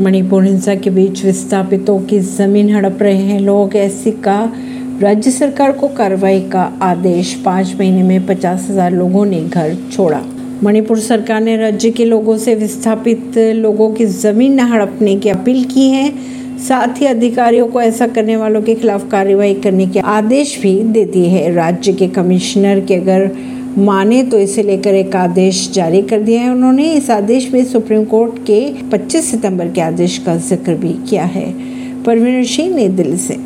मणिपुर हिंसा के बीच विस्थापितों की ज़मीन हड़प रहे हैं। लोग ऐसी का राज्य सरकार को कार्रवाई का आदेश। पाँच महीने में पचास हज़ार लोगों ने घर छोड़ा। मणिपुर सरकार ने राज्य के लोगों से विस्थापित लोगों की ज़मीन न हड़पने की अपील की है। साथ ही अधिकारियों को ऐसा करने वालों के खिलाफ कार्रवाई करने के आदेश भी दे दिए है। राज्य के कमिश्नर के अगर माने तो इसे लेकर एक आदेश जारी कर दिया है। उन्होंने इस आदेश में सुप्रीम कोर्ट के 25 सितंबर के आदेश का ज़िक्र भी किया है। परवीन सिंह नई दिल्ली से।